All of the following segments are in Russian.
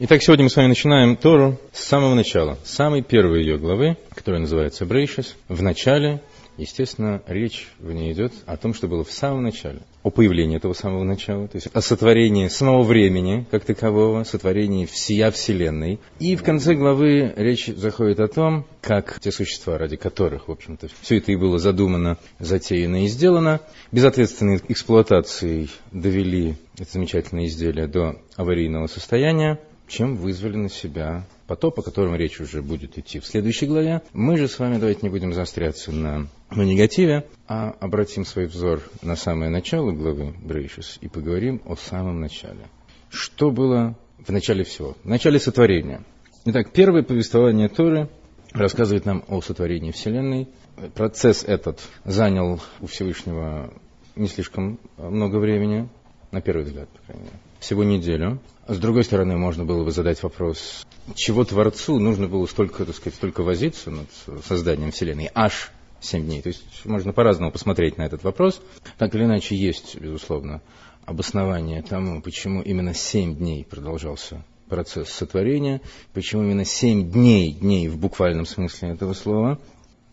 Итак, сегодня мы с вами начинаем Тору с самого начала, с самой первой ее главы, которая называется Брейшис. В начале, естественно, речь в ней идет о том, что было в самом начале, о появлении этого самого начала, то есть о сотворении самого времени, как такового, сотворении всея Вселенной. И в конце главы речь заходит о том, как те существа, ради которых, в общем-то, все это и было задумано, затеяно и сделано, безответственной эксплуатацией довели это замечательное изделие до аварийного состояния, чем вызвали на себя потоп, о котором речь уже будет идти в следующей главе. Мы же с вами давайте не будем заостряться на, на негативе, а обратим свой взор на самое начало главы Брейшис и поговорим о самом начале. Что было в начале всего? В начале сотворения. Итак, первое повествование Торы рассказывает нам о сотворении Вселенной. Процесс этот занял у Всевышнего не слишком много времени, на первый взгляд, по крайней мере всего неделю. С другой стороны, можно было бы задать вопрос, чего Творцу нужно было столько, так сказать, столько возиться над созданием Вселенной, аж семь дней. То есть можно по-разному посмотреть на этот вопрос. Так или иначе, есть, безусловно, обоснование тому, почему именно семь дней продолжался процесс сотворения, почему именно семь дней, дней в буквальном смысле этого слова.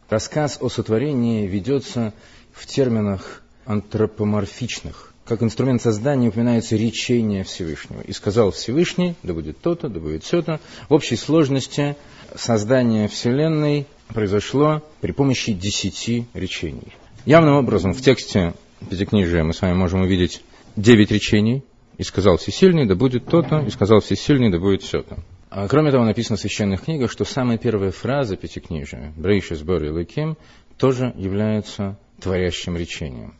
Рассказ о сотворении ведется в терминах антропоморфичных, как инструмент создания упоминается речение Всевышнего. И сказал Всевышний, да будет то-то, да будет все-то. В общей сложности создание Вселенной произошло при помощи десяти речений. Явным образом в тексте Пятикнижия мы с вами можем увидеть девять речений. И сказал Всесильный, да будет то-то, и сказал Всесильный, да будет все-то. А кроме того, написано в священных книгах, что самая первая фраза Пятикнижия, «Брейши сбор и лыким», тоже является творящим речением.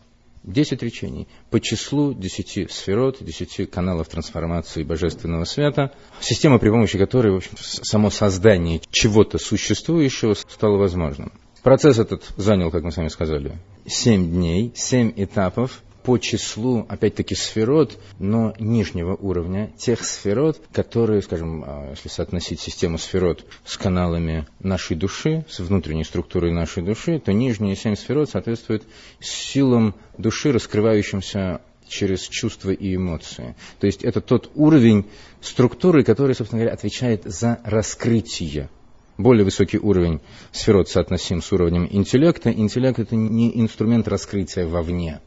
Десять речений по числу десяти сферот, десяти каналов трансформации божественного света, система, при помощи которой, в общем, само создание чего-то существующего стало возможным. Процесс этот занял, как мы с вами сказали, семь дней, семь этапов, по числу, опять-таки, сферот, но нижнего уровня, тех сферот, которые, скажем, а, если соотносить систему сферот с каналами нашей души, с внутренней структурой нашей души, то нижние семь сферот соответствуют силам души, раскрывающимся через чувства и эмоции. То есть это тот уровень структуры, который, собственно говоря, отвечает за раскрытие более высокий уровень сферот соотносим с уровнем интеллекта. Интеллект – это не инструмент раскрытия вовне.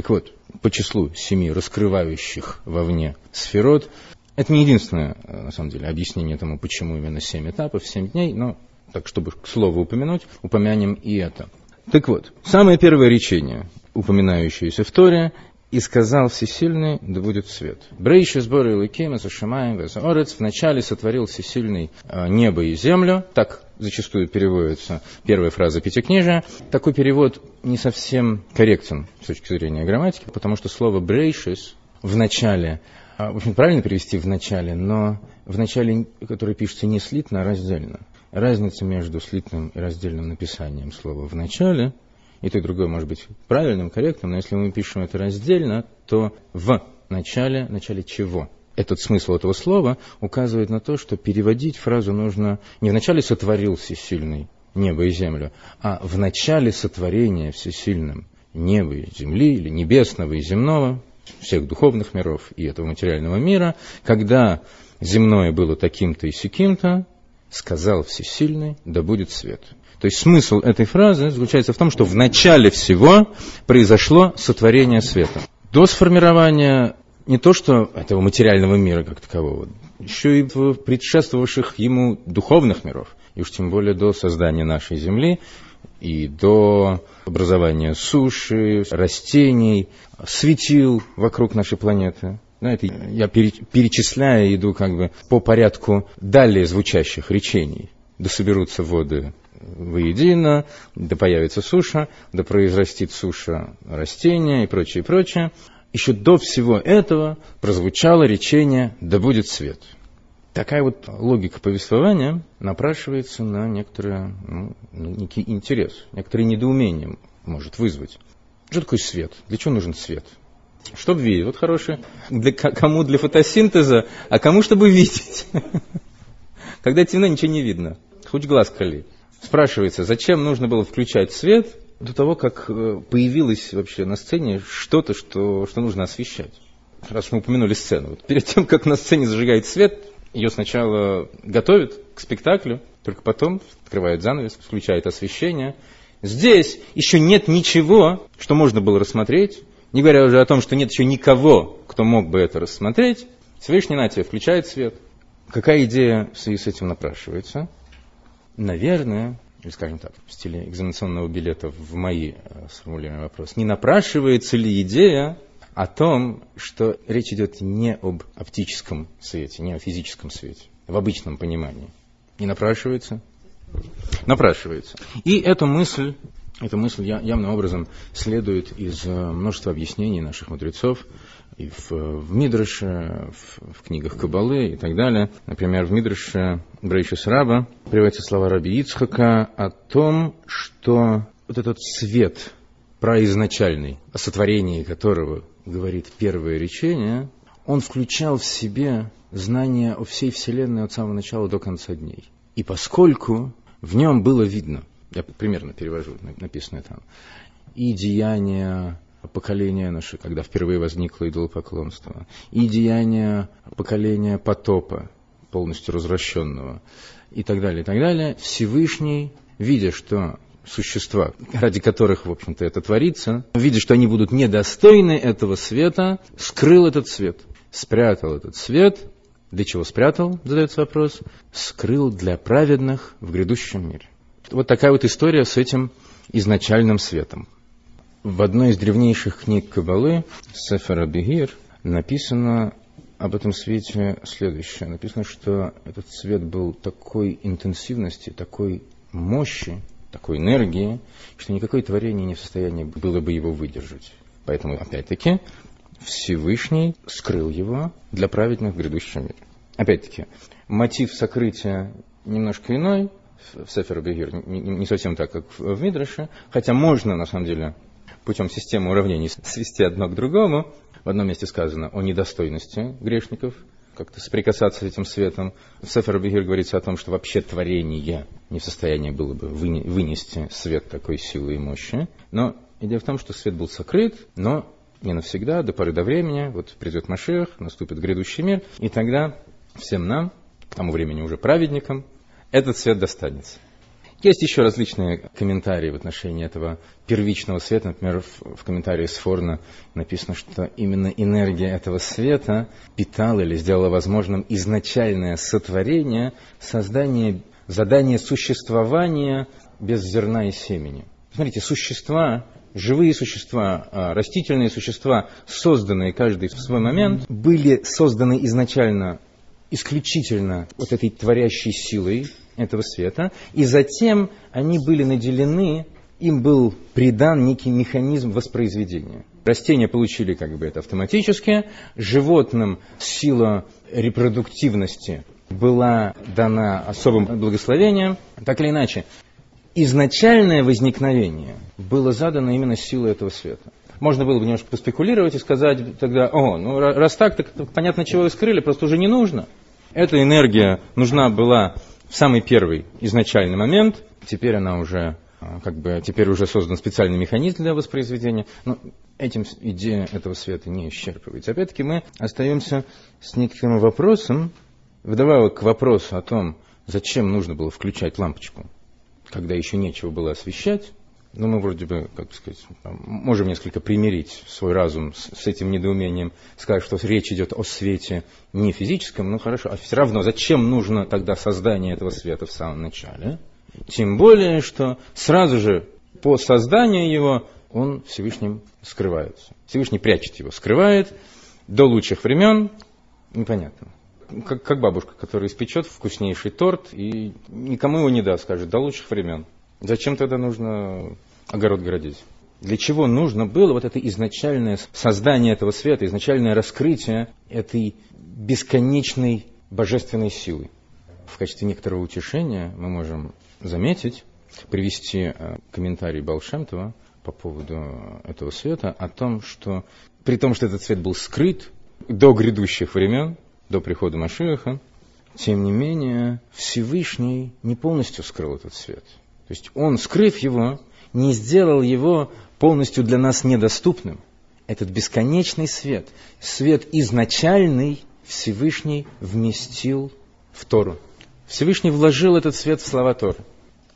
Так вот, по числу семи раскрывающих вовне сферот, это не единственное, э, на самом деле, объяснение тому, почему именно семь этапов, семь дней, но так, чтобы к слову упомянуть, упомянем и это. Так вот, самое первое речение, упоминающееся в Торе, «И сказал Всесильный, да будет свет». Брейши сборы Лукима, Зашимаем, Везаорец, вначале сотворил Всесильный э, небо и землю, так зачастую переводится первая фраза Пятикнижия. Такой перевод не совсем корректен с точки зрения грамматики, потому что слово «брейшис» в начале, а, в общем, правильно перевести в начале, но в начале, которое пишется не слитно, а раздельно. Разница между слитным и раздельным написанием слова в начале, и то и другое может быть правильным, корректным, но если мы пишем это раздельно, то в начале, начале чего? Этот смысл этого слова указывает на то, что переводить фразу нужно не вначале сотворил всесильный небо и землю, а в начале сотворения всесильным неба и земли, или небесного и земного, всех духовных миров и этого материального мира, когда земное было таким-то и сяким-то, сказал всесильный, да будет свет. То есть смысл этой фразы заключается в том, что в начале всего произошло сотворение света. До сформирования не то что этого материального мира как такового, еще и в предшествовавших ему духовных миров, и уж тем более до создания нашей Земли и до образования суши, растений, светил вокруг нашей планеты. Знаете, я перечисляю, иду как бы по порядку далее звучащих речений. Да соберутся воды воедино, да появится суша, да произрастит суша растения и прочее, и прочее еще до всего этого прозвучало речение «да будет свет». Такая вот логика повествования напрашивается на некоторый, ну, некий интерес, некоторое недоумение может вызвать. Что такое свет? Для чего нужен свет? Чтобы видеть. Вот хорошее. Для, кому для фотосинтеза, а кому чтобы видеть. Когда темно, ничего не видно. Хоть глаз кали. Спрашивается, зачем нужно было включать свет, до того, как э, появилось вообще на сцене что-то, что, что нужно освещать. Раз мы упомянули сцену. Вот перед тем, как на сцене зажигает свет, Ее сначала готовят к спектаклю, только потом открывают занавес, включают освещение. Здесь еще нет ничего, что можно было рассмотреть, не говоря уже о том, что нет еще никого, кто мог бы это рассмотреть. Всевышний на тебе включает свет. Какая идея в связи с этим напрашивается? Наверное, или скажем так, в стиле экзаменационного билета в мои э, сформулированный вопрос, не напрашивается ли идея о том, что речь идет не об оптическом свете, не о физическом свете, в обычном понимании. Не напрашивается? Напрашивается. И эту мысль, эта мысль явным образом следует из э, множества объяснений наших мудрецов, и в, в Мидрыше, в, в книгах Кабалы и так далее. Например, в Мидрыше Брейшис Раба приводятся слова Раби Ицхака о том, что вот этот свет произначальный, о сотворении которого говорит первое речение, он включал в себе знание о всей Вселенной от самого начала до конца дней. И поскольку в нем было видно, я примерно перевожу написанное там, и деяния поколения наше, когда впервые возникло идолопоклонство, и деяния поколения потопа, полностью развращенного, и так далее, и так далее, Всевышний, видя, что существа, ради которых, в общем-то, это творится, видя, что они будут недостойны этого света, скрыл этот свет, спрятал этот свет. Для чего спрятал, задается вопрос? Скрыл для праведных в грядущем мире. Вот такая вот история с этим изначальным светом. В одной из древнейших книг Кабалы, Сефера Бегир, написано об этом свете следующее. Написано, что этот свет был такой интенсивности, такой мощи, такой энергии, что никакое творение не в состоянии было бы его выдержать. Поэтому, опять-таки, Всевышний скрыл его для праведных в грядущем мире. Опять-таки, мотив сокрытия немножко иной в Сефер Бегир, не совсем так, как в Мидраше, хотя можно, на самом деле, путем системы уравнений свести одно к другому. В одном месте сказано о недостойности грешников, как-то соприкасаться с этим светом. В Сефер Бегир говорится о том, что вообще творение не в состоянии было бы вынести свет такой силы и мощи. Но идея в том, что свет был сокрыт, но не навсегда, до поры до времени. Вот придет Машех, наступит грядущий мир, и тогда всем нам, к тому времени уже праведникам, этот свет достанется. Есть еще различные комментарии в отношении этого первичного света. Например, в, в комментарии Сфорна написано, что именно энергия этого света питала или сделала возможным изначальное сотворение, создание, задание существования без зерна и семени. Смотрите, существа, живые существа, а, растительные существа, созданные каждый в свой момент, были созданы изначально исключительно вот этой творящей силой, этого света, и затем они были наделены, им был придан некий механизм воспроизведения. Растения получили как бы это автоматически, животным сила репродуктивности была дана особым благословением. Так или иначе, изначальное возникновение было задано именно силой этого света. Можно было бы немножко поспекулировать и сказать тогда, о, ну раз так, так понятно, чего вы скрыли, просто уже не нужно. Эта энергия нужна была в самый первый изначальный момент, теперь она уже а, как бы теперь уже создан специальный механизм для воспроизведения, но этим идея этого света не исчерпывается. Опять-таки мы остаемся с неким вопросом, вдобавок к вопросу о том, зачем нужно было включать лампочку, когда еще нечего было освещать, ну, мы вроде бы, как сказать, можем несколько примирить свой разум с, с этим недоумением, сказать, что речь идет о свете не физическом, ну хорошо, а все равно зачем нужно тогда создание этого света в самом начале? Тем более, что сразу же по созданию его он Всевышним скрывается. Всевышний прячет его, скрывает до лучших времен, непонятно. Как, как бабушка, которая испечет вкуснейший торт и никому его не даст, скажет, до лучших времен. Зачем тогда нужно огород городить? Для чего нужно было вот это изначальное создание этого света, изначальное раскрытие этой бесконечной божественной силы? В качестве некоторого утешения мы можем заметить, привести э, комментарий Балшемтова по поводу этого света о том, что при том, что этот свет был скрыт до грядущих времен, до прихода Машиаха, тем не менее Всевышний не полностью скрыл этот свет – то есть он, скрыв его, не сделал его полностью для нас недоступным. Этот бесконечный свет, свет изначальный, Всевышний вместил в Тору. Всевышний вложил этот свет в слова Торы.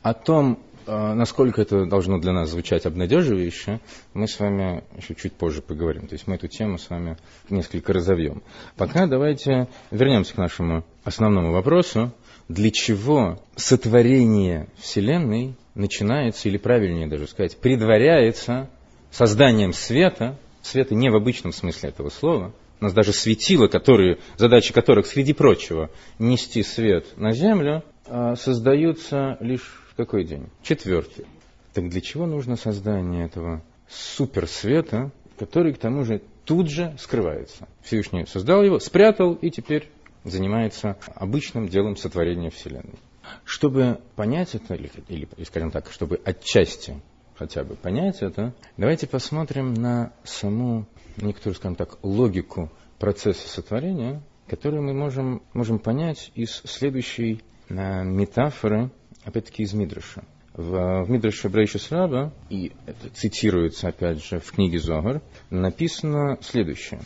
О том, э, насколько это должно для нас звучать обнадеживающе, мы с вами еще чуть позже поговорим. То есть мы эту тему с вами несколько разовьем. Пока давайте вернемся к нашему основному вопросу. Для чего сотворение Вселенной начинается, или правильнее даже сказать, предваряется созданием света, света не в обычном смысле этого слова, у нас даже светила, которые, задачи которых, среди прочего, нести свет на Землю, а, создаются лишь в какой день? Четвертый. Так для чего нужно создание этого суперсвета, который к тому же тут же скрывается? Всевышний создал его, спрятал и теперь занимается обычным делом сотворения Вселенной. Чтобы понять это, или, или, скажем так, чтобы отчасти хотя бы понять это, давайте посмотрим на саму некоторую, скажем так, логику процесса сотворения, которую мы можем, можем понять из следующей э, метафоры, опять-таки из Мидраша. В, в Мидраше Брейшис Раба, и это цитируется опять же в книге Зогар, написано следующее,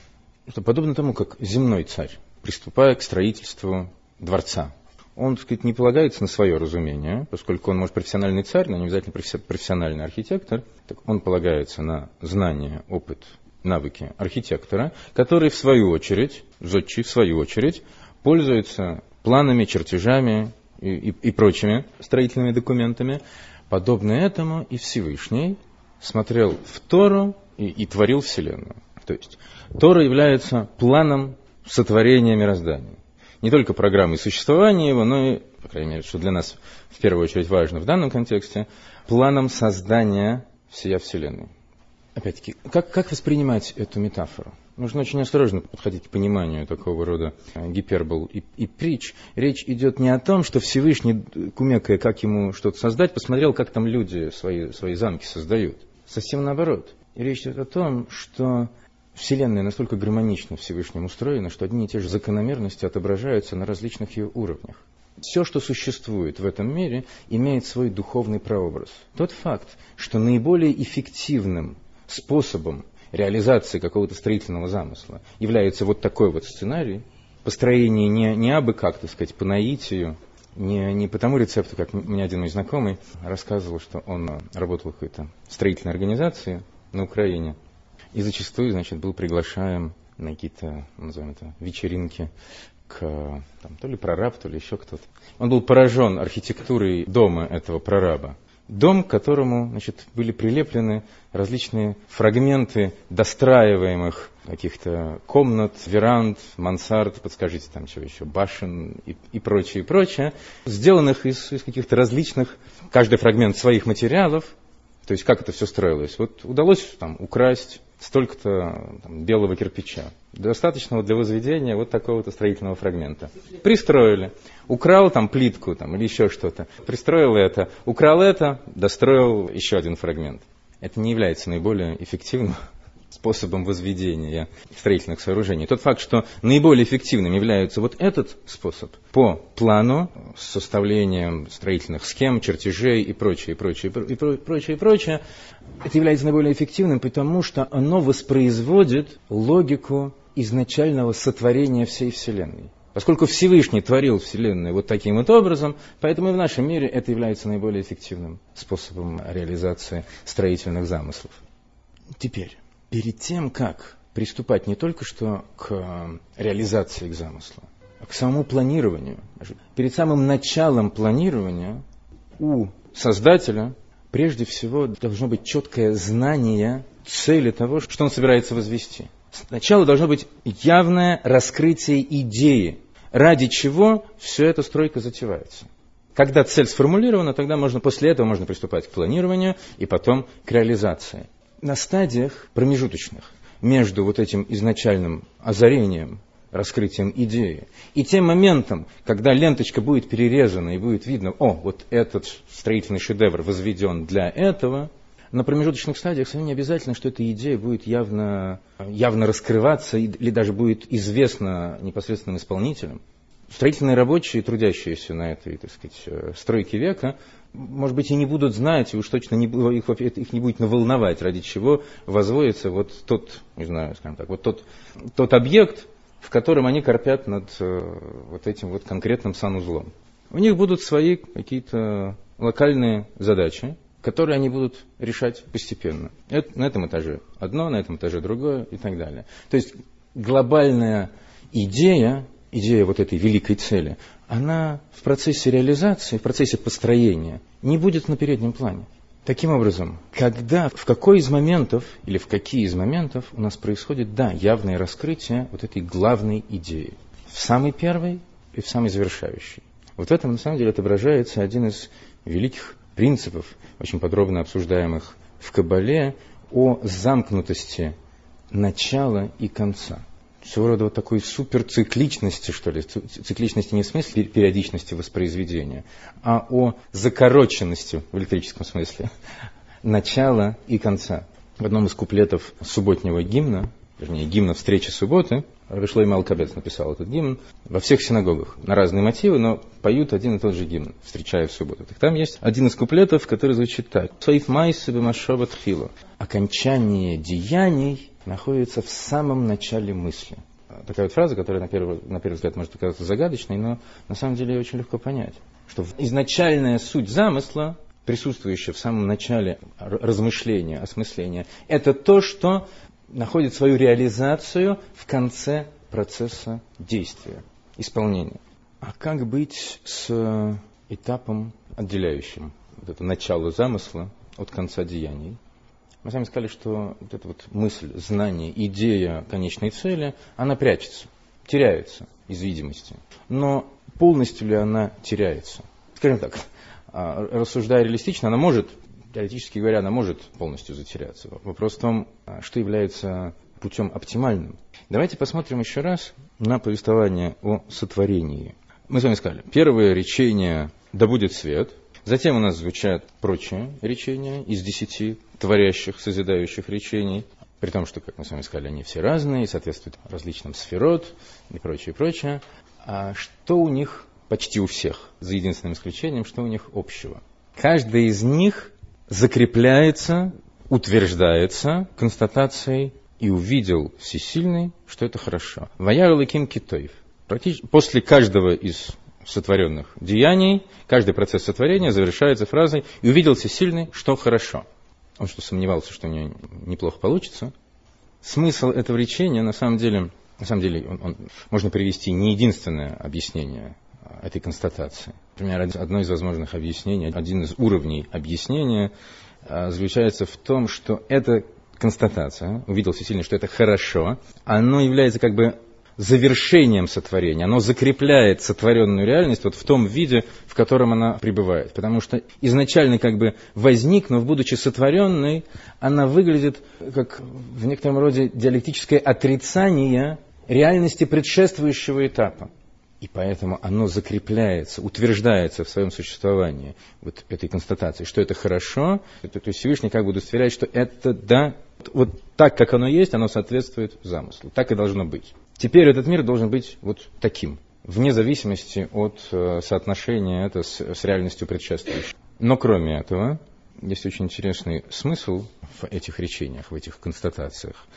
что подобно тому, как земной царь, приступая к строительству дворца, он, так сказать, не полагается на свое разумение, поскольку он, может, профессиональный царь, но не обязательно профессиональный архитектор, так он полагается на знания, опыт навыки архитектора, который в свою очередь, зодчий в свою очередь, пользуется планами, чертежами и, и, и прочими строительными документами. Подобно этому и Всевышний смотрел в Тору и, и творил Вселенную. То есть Тора является планом сотворения мироздания. Не только программой существования его, но и, по крайней мере, что для нас в первую очередь важно в данном контексте, планом создания всея Вселенной. Опять-таки, как, как воспринимать эту метафору? Нужно очень осторожно подходить к пониманию такого рода э, гипербол и, и притч. Речь идет не о том, что Всевышний, кумекая, как ему что-то создать, посмотрел, как там люди свои, свои замки создают. Совсем наоборот. речь идет о том, что Вселенная настолько гармонично Всевышним устроена, что одни и те же закономерности отображаются на различных ее уровнях. Все, что существует в этом мире, имеет свой духовный прообраз. Тот факт, что наиболее эффективным способом реализации какого-то строительного замысла является вот такой вот сценарий, построение не, не абы как, так сказать, по наитию, не, не по тому рецепту, как мне один мой знакомый рассказывал, что он работал в какой-то строительной организации на Украине, и зачастую, значит, был приглашаем на какие-то, назовем это, вечеринки к там, то ли прораб, то ли еще кто-то. Он был поражен архитектурой дома этого прораба дом, к которому значит, были прилеплены различные фрагменты достраиваемых каких-то комнат, веранд, мансард, подскажите там чего еще, башен и, и прочее, и прочее, сделанных из, из каких-то различных, каждый фрагмент своих материалов, то есть как это все строилось. Вот удалось там украсть столько-то там, белого кирпича, достаточного для возведения вот такого-то строительного фрагмента. Пристроили. Украл там плитку там, или еще что-то. Пристроил это. Украл это, достроил еще один фрагмент. Это не является наиболее эффективным способом возведения строительных сооружений. Тот факт, что наиболее эффективным является вот этот способ по плану, с составлением строительных схем, чертежей и прочее, и прочее, и прочее, и прочее, это является наиболее эффективным, потому что оно воспроизводит логику изначального сотворения всей Вселенной. Поскольку Всевышний творил Вселенную вот таким вот образом, поэтому и в нашем мире это является наиболее эффективным способом реализации строительных замыслов. Теперь, перед тем, как приступать не только что к реализации их замысла, а к самому планированию, перед самым началом планирования у создателя прежде всего должно быть четкое знание цели того, что он собирается возвести. Сначала должно быть явное раскрытие идеи, ради чего все эта стройка затевается. Когда цель сформулирована, тогда можно после этого можно приступать к планированию и потом к реализации. На стадиях промежуточных между вот этим изначальным озарением раскрытием идеи. И тем моментом, когда ленточка будет перерезана и будет видно, о, вот этот строительный шедевр возведен для этого, на промежуточных стадиях совсем не обязательно, что эта идея будет явно, явно раскрываться или даже будет известна непосредственным исполнителям. Строительные рабочие, трудящиеся на этой, так сказать, э, стройке века, может быть, и не будут знать, и уж точно не, их, их не будет наволновать, ради чего возводится вот тот, не знаю, скажем так, вот тот, тот объект, в котором они корпят над э, вот этим вот конкретным санузлом. У них будут свои какие-то локальные задачи, которые они будут решать постепенно. Это, на этом этаже одно, на этом этаже другое и так далее. То есть глобальная идея, идея вот этой великой цели, она в процессе реализации, в процессе построения не будет на переднем плане. Таким образом, когда, в какой из моментов или в какие из моментов у нас происходит, да, явное раскрытие вот этой главной идеи. В самый первый и в самый завершающий. Вот в этом, на самом деле, отображается один из великих принципов, очень подробно обсуждаемых в Кабале, о замкнутости начала и конца. Своего рода вот такой суперцикличности, что ли, цикличности не в смысле периодичности воспроизведения, а о закороченности в электрическом смысле начала и конца. В одном из куплетов субботнего гимна, вернее, гимна встречи субботы, Рашлой Малкабец написал этот гимн во всех синагогах на разные мотивы, но поют один и тот же гимн, встречая в субботу. Так там есть один из куплетов, который звучит так. Соиф майсы бемашова тхило. Окончание деяний находится в самом начале мысли. Такая вот фраза, которая на первый, на первый взгляд может показаться загадочной, но на самом деле ее очень легко понять. Что изначальная суть замысла, присутствующая в самом начале размышления, осмысления, это то, что находит свою реализацию в конце процесса действия, исполнения. А как быть с этапом, отделяющим вот это начало замысла от конца деяний? Мы сами сказали, что вот эта вот мысль, знание, идея конечной цели, она прячется, теряется из видимости. Но полностью ли она теряется? Скажем так, а, рассуждая реалистично, она может теоретически говоря, она может полностью затеряться. Вопрос в том, а, что является путем оптимальным. Давайте посмотрим еще раз на повествование о сотворении. Мы с вами сказали, первое речение «Да будет свет», затем у нас звучат прочие речения из десяти творящих, созидающих речений, при том, что, как мы с вами сказали, они все разные, соответствуют различным сферот и прочее, прочее. А что у них почти у всех, за единственным исключением, что у них общего? Каждый из них закрепляется, утверждается констатацией и увидел всесильный, что это хорошо. Ваяр Лаким Китоев. После каждого из сотворенных деяний, каждый процесс сотворения завершается фразой «И увидел всесильный, что хорошо». Он что, сомневался, что у него неплохо получится? Смысл этого речения, на самом деле, на самом деле он, он, можно привести не единственное объяснение этой констатации. Например, одно из возможных объяснений, один из уровней объяснения а, заключается в том, что эта констатация, увидел всесильный, что это хорошо, оно является как бы завершением сотворения, оно закрепляет сотворенную реальность вот в том виде, в котором она пребывает. Потому что изначально как бы возникнув, будучи сотворенной, она выглядит как в некотором роде диалектическое отрицание реальности предшествующего этапа. И поэтому оно закрепляется, утверждается в своем существовании, вот этой констатации, что это хорошо, это, то есть Всевышний как бы удостоверяет, что это, да, вот так, как оно есть, оно соответствует замыслу. Так и должно быть. Теперь этот мир должен быть вот таким, вне зависимости от э, соотношения это с, с реальностью предшествующей. Но кроме этого, есть очень интересный смысл в этих речениях, в этих констатациях.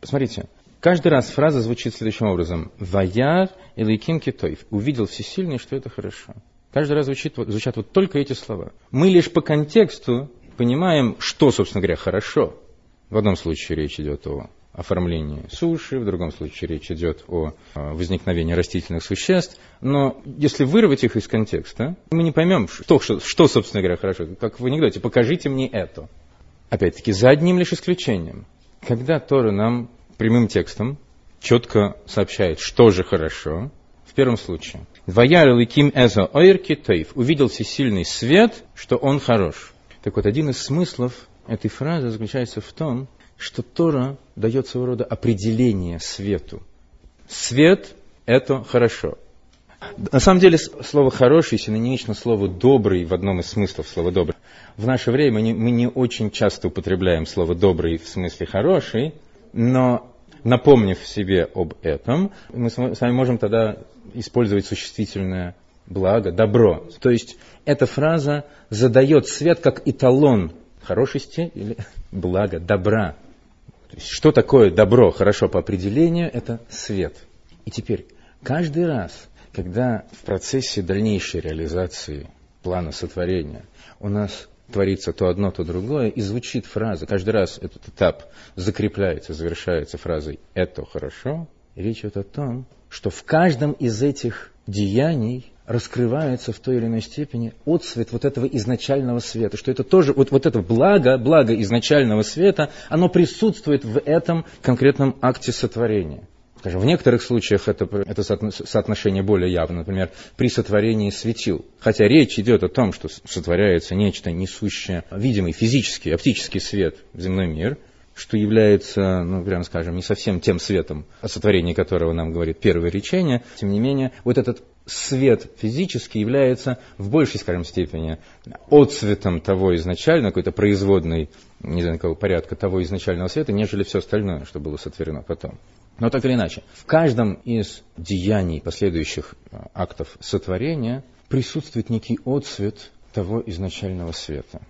Посмотрите, Каждый раз фраза звучит следующим образом. «Ваяр элейким китоев». Увидел всесильный, что это хорошо. Каждый раз звучит, звучат вот только эти слова. Мы лишь по контексту понимаем, что, собственно говоря, хорошо. В одном случае речь идет о оформлении суши, в другом случае речь идет о возникновении растительных существ. Но если вырвать их из контекста, мы не поймем, что, что, что собственно говоря, хорошо. Как в анекдоте, покажите мне это. Опять-таки, за одним лишь исключением. Когда Тора нам прямым текстом четко сообщает, что же хорошо. В первом случае. Ваяр ликим эзо ойрки тейв. Увидел всесильный свет, что он хорош. Так вот, один из смыслов этой фразы заключается в том, что Тора дает своего рода определение свету. Свет – это хорошо. На самом деле, слово «хороший» синонимично слову «добрый» в одном из смыслов слова «добрый». В наше время мы не, мы не очень часто употребляем слово «добрый» в смысле «хороший», но напомнив себе об этом, мы с вами можем тогда использовать существительное благо, добро. То есть эта фраза задает свет как эталон хорошести или блага, добра. Что такое добро, хорошо по определению, это свет. И теперь, каждый раз, когда в процессе дальнейшей реализации плана сотворения у нас творится то одно, то другое, и звучит фраза, каждый раз этот этап закрепляется, завершается фразой «это хорошо», речь идет о том, что в каждом из этих деяний раскрывается в той или иной степени отцвет вот этого изначального света, что это тоже, вот, вот это благо, благо изначального света, оно присутствует в этом конкретном акте сотворения. Скажем, в некоторых случаях это, это соотношение более явно, например, при сотворении светил. Хотя речь идет о том, что сотворяется нечто несущее видимый физический, оптический свет в земной мир, что является, ну, прямо скажем, не совсем тем светом, о сотворении которого нам говорит первое речение, тем не менее, вот этот свет физический является в большей, скажем, степени отцветом того изначально, какой-то производной, не знаю какого порядка, того изначального света, нежели все остальное, что было сотворено потом. Но так или иначе, в каждом из деяний последующих э, актов сотворения присутствует некий отцвет того изначального света.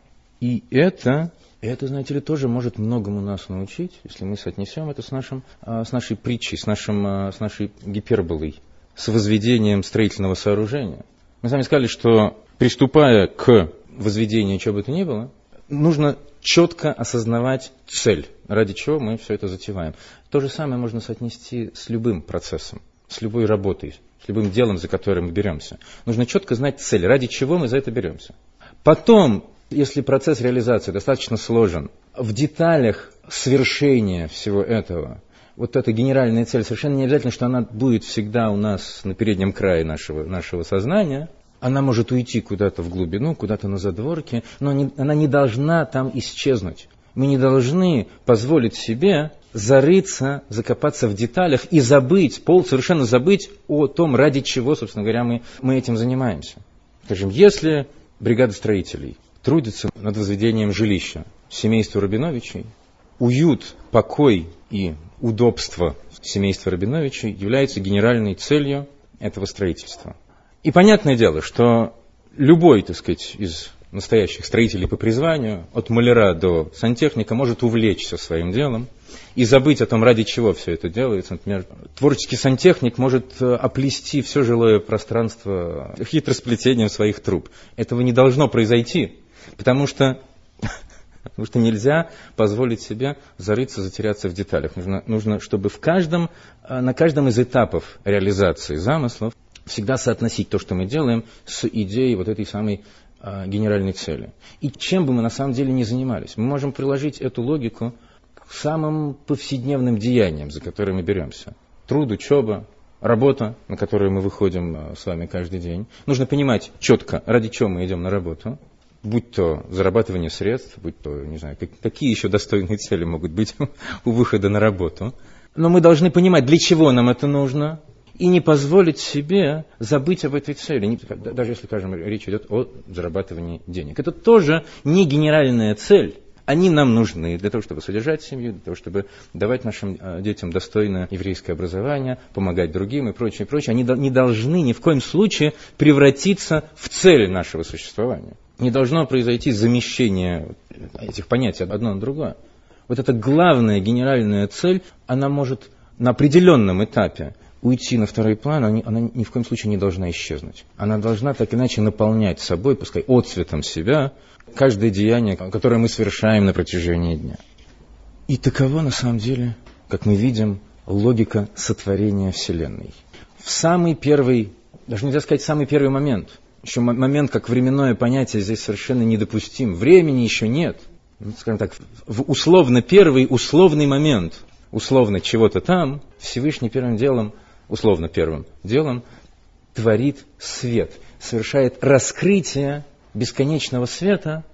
И это, это, знаете ли, тоже может многому нас научить, если мы соотнесем это с, нашим, э, с нашей притчей, с, нашим, э, с нашей гиперболой, с возведением строительного сооружения. Мы с вами сказали, что приступая к возведению чего бы то ни было, нужно четко осознавать цель, ради чего мы все это затеваем. То же самое можно соотнести с любым процессом, с любой работой, с любым делом, за которое мы беремся. Нужно четко знать цель, ради чего мы за это беремся. Потом, если процесс реализации достаточно сложен, в деталях свершения всего этого, вот эта генеральная цель, совершенно не обязательно, что она будет всегда у нас на переднем крае нашего, нашего сознания – она может уйти куда-то в глубину, куда-то на задворке, но не, она не должна там исчезнуть. Мы не должны позволить себе зарыться, закопаться в деталях и забыть, пол совершенно забыть о том, ради чего, собственно говоря, мы, мы этим занимаемся. Скажем, если бригада строителей трудится над возведением жилища семейства Рабиновичей, уют, покой и удобство семейства Рабиновичей является генеральной целью этого строительства – и понятное дело, что любой, так сказать, из настоящих строителей по призванию, от маляра до сантехника, может увлечься своим делом и забыть о том, ради чего все это делается. Например, творческий сантехник может э, оплести все жилое пространство хитросплетением своих труб. Этого не должно произойти, потому что Потому что нельзя позволить себе зарыться, затеряться в деталях. Нужно, нужно чтобы в каждом, э, на каждом из этапов реализации замыслов всегда соотносить то, что мы делаем, с идеей вот этой самой э, генеральной цели. И чем бы мы на самом деле ни занимались, мы можем приложить эту логику к самым повседневным деяниям, за которые мы беремся. Труд, учеба, работа, на которую мы выходим э, с вами каждый день. Нужно понимать четко, ради чего мы идем на работу, будь то зарабатывание средств, будь то, не знаю, какие еще достойные цели могут быть у выхода на работу. Но мы должны понимать, для чего нам это нужно, и не позволить себе забыть об этой цели, даже если, скажем, речь идет о зарабатывании денег. Это тоже не генеральная цель. Они нам нужны для того, чтобы содержать семью, для того, чтобы давать нашим а, детям достойное еврейское образование, помогать другим и прочее, прочее. Они не должны ни в коем случае превратиться в цель нашего существования. Не должно произойти замещение этих понятий одно на другое. Вот эта главная генеральная цель, она может на определенном этапе уйти на второй план, она, она ни в коем случае не должна исчезнуть. Она должна так иначе наполнять собой, пускай отцветом себя, каждое деяние, которое мы совершаем на протяжении дня. И таково на самом деле, как мы видим, логика сотворения Вселенной. В самый первый, даже нельзя сказать самый первый момент, еще момент как временное понятие здесь совершенно недопустим. Времени еще нет. Ну, скажем так, в условно первый условный момент, условно чего-то там, Всевышний первым делом условно первым делом, творит свет, совершает раскрытие бесконечного света,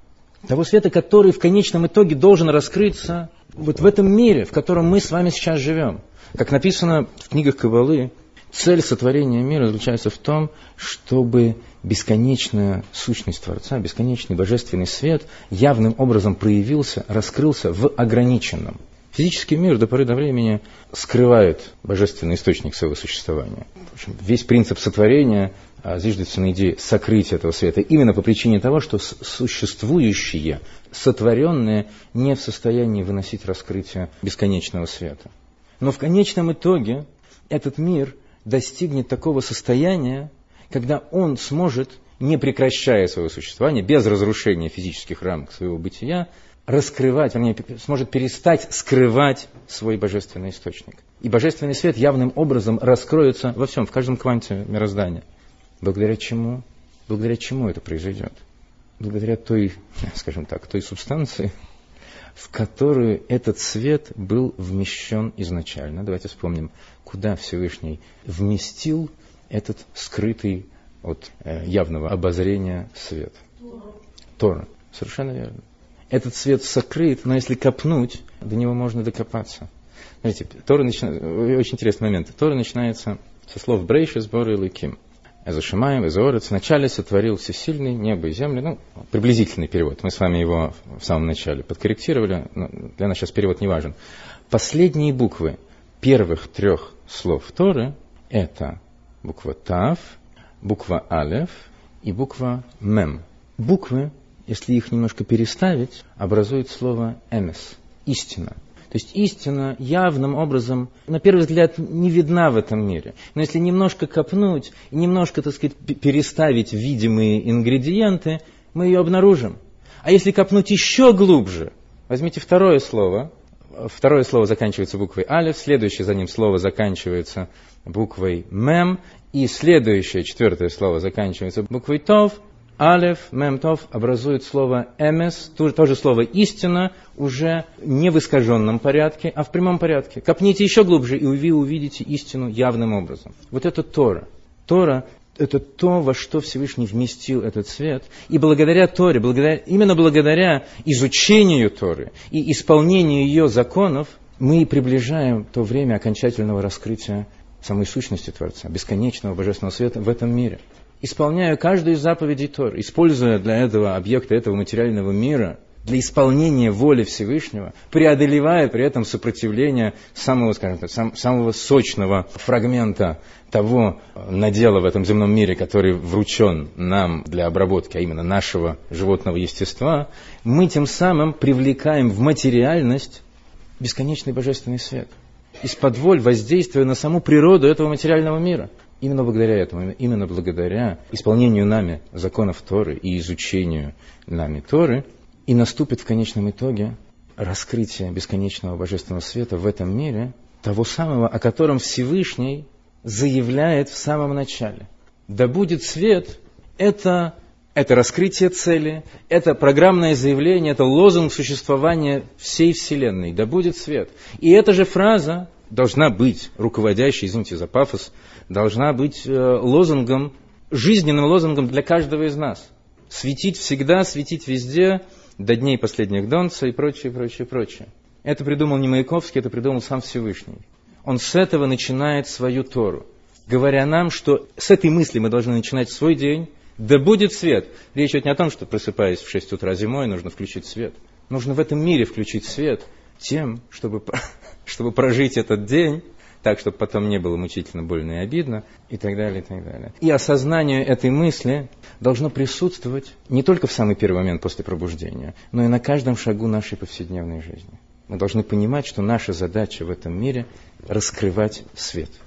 того света, который в конечном итоге должен раскрыться вот в этом мире, в котором мы с вами сейчас живем. Как написано в книгах Кабалы, цель сотворения мира заключается в том, чтобы бесконечная сущность Творца, бесконечный божественный свет явным образом проявился, раскрылся в ограниченном – Физический мир до поры до времени скрывает божественный источник своего существования. В общем, весь принцип сотворения а, зиждется на идее сокрытия этого света именно по причине того, что существующее, сотворенное не в состоянии выносить раскрытие бесконечного света. Но в конечном итоге этот мир достигнет такого состояния, когда он сможет, не прекращая своего существования, без разрушения физических рамок своего бытия, раскрывать, вернее, сможет перестать скрывать свой божественный источник. И божественный свет явным образом раскроется во всем, в каждом кванте мироздания. Благодаря чему? Благодаря чему это произойдет? Благодаря той, скажем так, той субстанции, в которую этот свет был вмещен изначально. Давайте вспомним, куда Всевышний вместил этот скрытый от э, явного обозрения свет. Тора. Совершенно верно. Этот свет сокрыт, но если копнуть, до него можно докопаться. Знаете, Тора начинается, очень интересный момент. Тора начинается со слов Брейши, сбора и Луким. Эзашимаем, Эзоорец, вначале сотворил всесильный небо и землю. Ну, приблизительный перевод. Мы с вами его в самом начале подкорректировали. Но для нас сейчас перевод не важен. Последние буквы первых трех слов Торы – это буква Тав, буква Алев и буква Мем. Буквы, если их немножко переставить, образуют слово Эмес – истина. То есть истина явным образом, на первый взгляд, не видна в этом мире. Но если немножко копнуть немножко, так сказать, переставить видимые ингредиенты, мы ее обнаружим. А если копнуть еще глубже, возьмите второе слово, второе слово заканчивается буквой алиф, следующее за ним слово заканчивается буквой мем, и следующее, четвертое слово заканчивается буквой тов – Алев, мемтов образует слово эмес, то, то же слово истина, уже не в искаженном порядке, а в прямом порядке. Копните еще глубже, и вы увидите истину явным образом. Вот это Тора. Тора – это то, во что Всевышний вместил этот свет. И благодаря Торе, благодаря, именно благодаря изучению Торы и исполнению ее законов, мы приближаем то время окончательного раскрытия самой сущности Творца, бесконечного божественного света в этом мире исполняя каждую из заповедей Тор, используя для этого объекта, этого материального мира, для исполнения воли Всевышнего, преодолевая при этом сопротивление самого, скажем так, сам, самого сочного фрагмента того надела в этом земном мире, который вручен нам для обработки, а именно нашего животного естества, мы тем самым привлекаем в материальность бесконечный божественный свет. Из-под воль воздействуя на саму природу этого материального мира – Именно благодаря этому, именно благодаря исполнению нами законов Торы и изучению нами Торы, и наступит в конечном итоге раскрытие бесконечного божественного света в этом мире, того самого, о котором Всевышний заявляет в самом начале. Да будет свет – это, это раскрытие цели, это программное заявление, это лозунг существования всей Вселенной. Да будет свет. И эта же фраза должна быть руководящей, извините за пафос, должна быть э, лозунгом, жизненным лозунгом для каждого из нас. Светить всегда, светить везде, до дней последних Донца и прочее, прочее, прочее. Это придумал не Маяковский, это придумал сам Всевышний. Он с этого начинает свою Тору, говоря нам, что с этой мысли мы должны начинать свой день, да будет свет. Речь идет не о том, что просыпаясь в 6 утра зимой, нужно включить свет. Нужно в этом мире включить свет тем, чтобы чтобы прожить этот день так, чтобы потом не было мучительно больно и обидно, и так далее, и так далее. И осознание этой мысли должно присутствовать не только в самый первый момент после пробуждения, но и на каждом шагу нашей повседневной жизни. Мы должны понимать, что наша задача в этом мире – раскрывать свет.